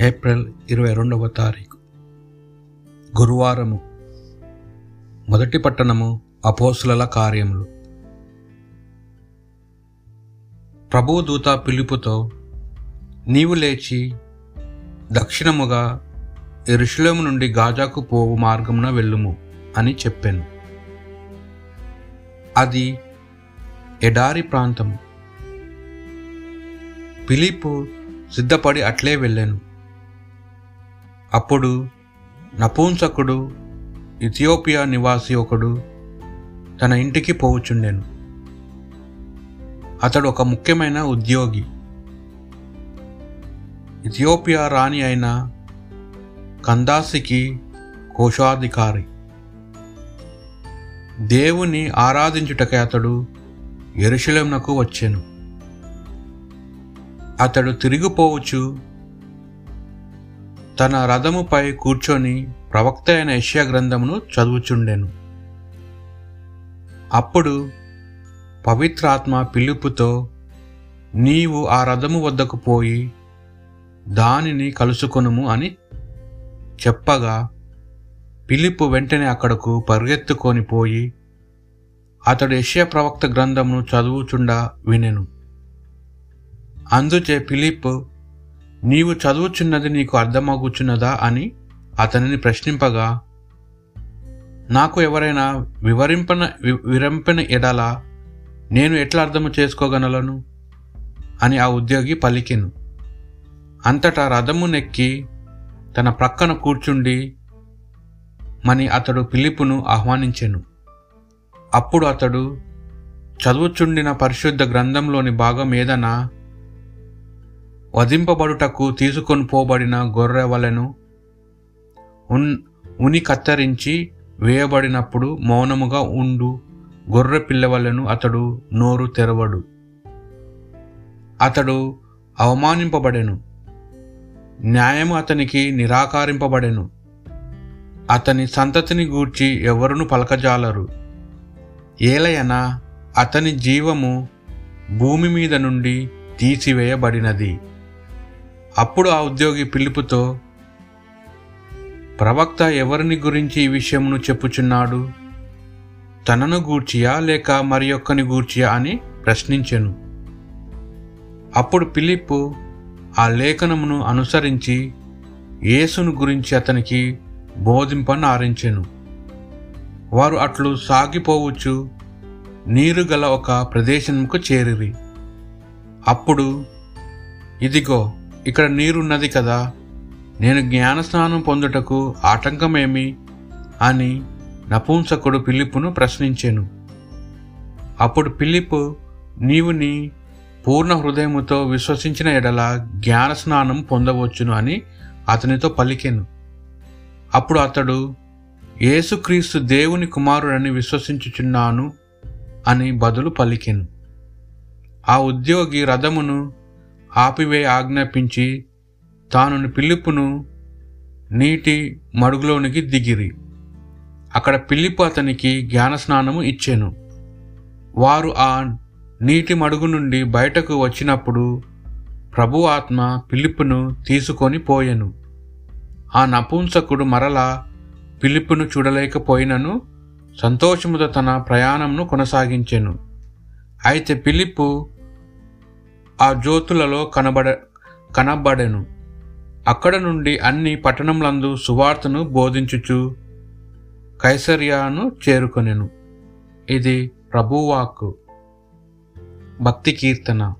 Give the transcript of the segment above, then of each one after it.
April ఇరవై రెండవ తారీఖు. గురువారము. మొదటి పట్టణము అపోసుల కార్యములు. ప్రభుదూత పిలుపుతో నీవు లేచి దక్షిణముగా ఎరుషులేము నుండి గాజాకు పోవు మార్గమున వెళ్ళుము అని చెప్పాను. అది ఎడారి ప్రాంతము. పిలిపు సిద్ధపడి అట్లే వెళ్ళాను. అప్పుడు నపూంసకుడు ఇథియోపియా నివాసి ఒకడు తన ఇంటికి పోవుచుండెను. అతడు ఒక ముఖ్యమైన ఉద్యోగి. ఇథియోపియా రాణి అయిన కందాసికి కోశాధికారి. దేవుని ఆరాధించుటకే అతడు ఎరుశలేమునకు వచ్చాను. అతడు తిరిగిపోవచ్చు తన రథముపై కూర్చొని ప్రవక్త అయిన యష్యా గ్రంథమును చదువుచుండెను. అప్పుడు పవిత్రాత్మ పిలుపుతో నీవు ఆ రథము వద్దకు పోయి దానిని కలుసుకొనుము అని చెప్పగా పిలుపు వెంటనే అక్కడకు పరిగెత్తుకొని పోయి అతడు యష్యా ప్రవక్త గ్రంథమును చదువుచుండా వినెను. అందుచే ఫిలిప్ నీవు చదువుచున్నది నీకు అర్థమగుచున్నదా అని అతనిని ప్రశ్నింపగా నాకు ఎవరైనా వివరింపన విరంపిన ఎడల నేను ఎట్లా అర్థము చేసుకోగలను అని ఆ ఉద్యోగి పలికెను. అంతటా రథము నెక్కి తన ప్రక్కన కూర్చుండి మని అతడు పిలుపును ఆహ్వానించెను. అప్పుడు అతడు చదువుచుండిన పరిశుద్ధ గ్రంథంలోని భాగం ఏదన్నా వధింపబడుటకు తీసుకొని పోబడిన గొర్రె వలెను ఉన్ ఉని కత్తరించి వేయబడినప్పుడు మౌనముగా ఉండు. గొర్రె పిల్లవలను అతడు నోరు తెరవడు. అతడు అవమానింపబడెను. న్యాయము అతనికి నిరాకరింపబడెను. అతని సంతతిని గూర్చి ఎవరును పలకజాలరు? ఏలయనా అతని జీవము భూమి మీద నుండి తీసివేయబడినది. అప్పుడు ఆ ఉద్యోగి పిలుపుతో ప్రవక్త ఎవరిని గురించి ఈ విషయమును చెప్పుచున్నాడు? తనను గూర్చియా లేక మరి ఒక్కని గూర్చియా అని ప్రశ్నించెను. అప్పుడు పిలిప్పు ఆ లేఖనమును అనుసరించి యేసును గురించి అతనికి బోధింపను ఆరించెను వారు అట్లు సాగిపోవచ్చు నీరు గల ఒక ప్రదేశంకు చేరిరి. అప్పుడు ఇదిగో ఇక్కడ నీరున్నది కదా. నేను జ్ఞానస్నానం పొందుటకు ఆటంకమేమి? అని నపుంసకుడు పిలిప్పును ప్రశ్నించాను. అప్పుడు పిలిప్పు నీవు నీ పూర్ణ హృదయముతో విశ్వసించిన ఎడల జ్ఞానస్నానం పొందవచ్చును అని అతనితో పలికెను. అప్పుడు అతడు యేసుక్రీస్తు దేవుని కుమారుడని విశ్వసించుచున్నాను అని బదులు పలికెను. ఆ ఉద్యోగి రథమును ఆపివే ఆజ్ఞాపించి తాను పిలుపును నీటి మడుగులోనికి దిగిరి. అక్కడ పిల్లిపు అతనికి జ్ఞానస్నానము ఇచ్చాను. వారు ఆ నీటి మడుగు నుండి బయటకు వచ్చినప్పుడు ప్రభు ఆత్మ పిలుపును తీసుకొని పోయెను. ఆ నపుంసకుడు మరలా పిలుపును చూడలేకపోయినను సంతోషముతో తన ప్రయాణంను కొనసాగించెను. అయితే పిలుపు ఆ జ్యోతులలో కనబడ కనబడెను. అక్కడ నుండి అన్ని పట్టణములందు సువార్తను బోధించుచు కైసరియాను చేరుకొనెను. ఇది ప్రభువాకు భక్తి కీర్తన.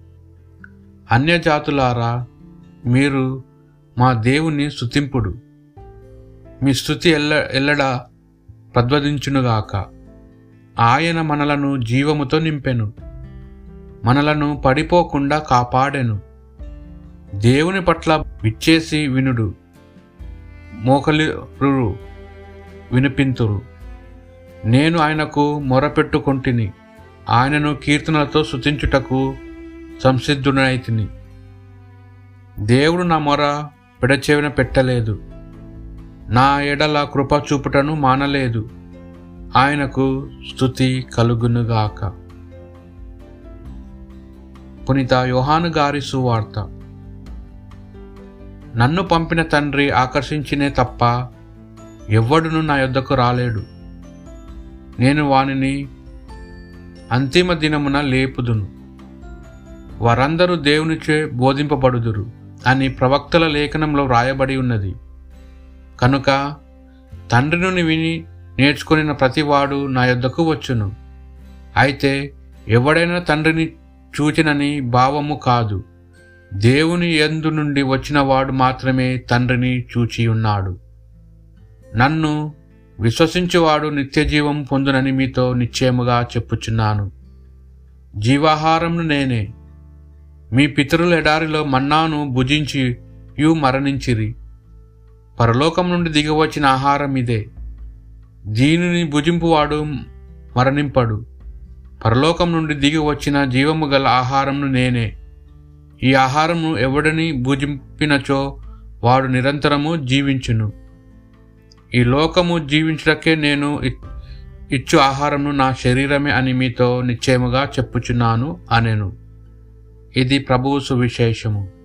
అన్యజాతులారా మీరు మా దేవుని స్థుతింపుడు మీ స్థుతి ఎల్ల ఎల్లడా ప్రద్వదించునుగాక. ఆయన మనలను జీవముతో నింపెను. మనలను పడిపోకుండా కాపాడెను. దేవుని పట్ల విచ్చేసి వినుడు. మోకలిరు వినిపింతురు. నేను ఆయనకు మొరపెట్టుకొంటిని. ఆయనను కీర్తనలతో శుతించుటకు సంసిద్ధుడైతిని దేవుడు నా మొర పెడచెవిన పెట్టలేదు. నా ఎడల కృప చూపుటను మానలేదు. ఆయనకు స్థుతి కలుగునుగాక. పునీత యోహాను గారి సువార్త. నన్ను పంపిన తండ్రి ఆకర్షించినే తప్ప ఎవ్వడును నా యొద్దకు రాలేడు. నేను వానిని అంతిమ దినమున లేపుదును. వారందరూ దేవునిచే బోధింపబడుదురు అని ప్రవక్తల లేఖనంలో వ్రాయబడి ఉన్నది. కనుక తండ్రిని విని నేర్చుకుని ప్రతివాడు నా యొద్దకు వచ్చును. అయితే ఎవడైనా తండ్రిని చూచినని భావము కాదు. దేవుని ఎందు నుండి వచ్చినవాడు మాత్రమే తండ్రిని చూచి ఉన్నాడు. నన్ను విశ్వసించేవాడు నిత్యజీవం పొందునని మీతో నిశ్చయముగా చెప్పుచున్నాను. జీవాహారంను నేనే. మీ పితరుల ఎడారిలో మన్నాను భుజించి యు మరణించిరి. పరలోకం నుండి దిగవచ్చిన ఆహారం ఇదే. దీనిని భుజింపువాడు మరణింపడు. పరలోకం నుండి దిగి వచ్చిన జీవము గల ఆహారంను నేనే. ఈ ఆహారము ఎవడని భుజింపినచో వాడు నిరంతరము జీవించును. ఈ లోకము జీవించటకే నేను ఇచ్చు ఆహారమును నా శరీరమే అని మీతో నిశ్చయముగా చెప్పుచున్నాను అనెను. ఇది ప్రభువు సువిశేషము.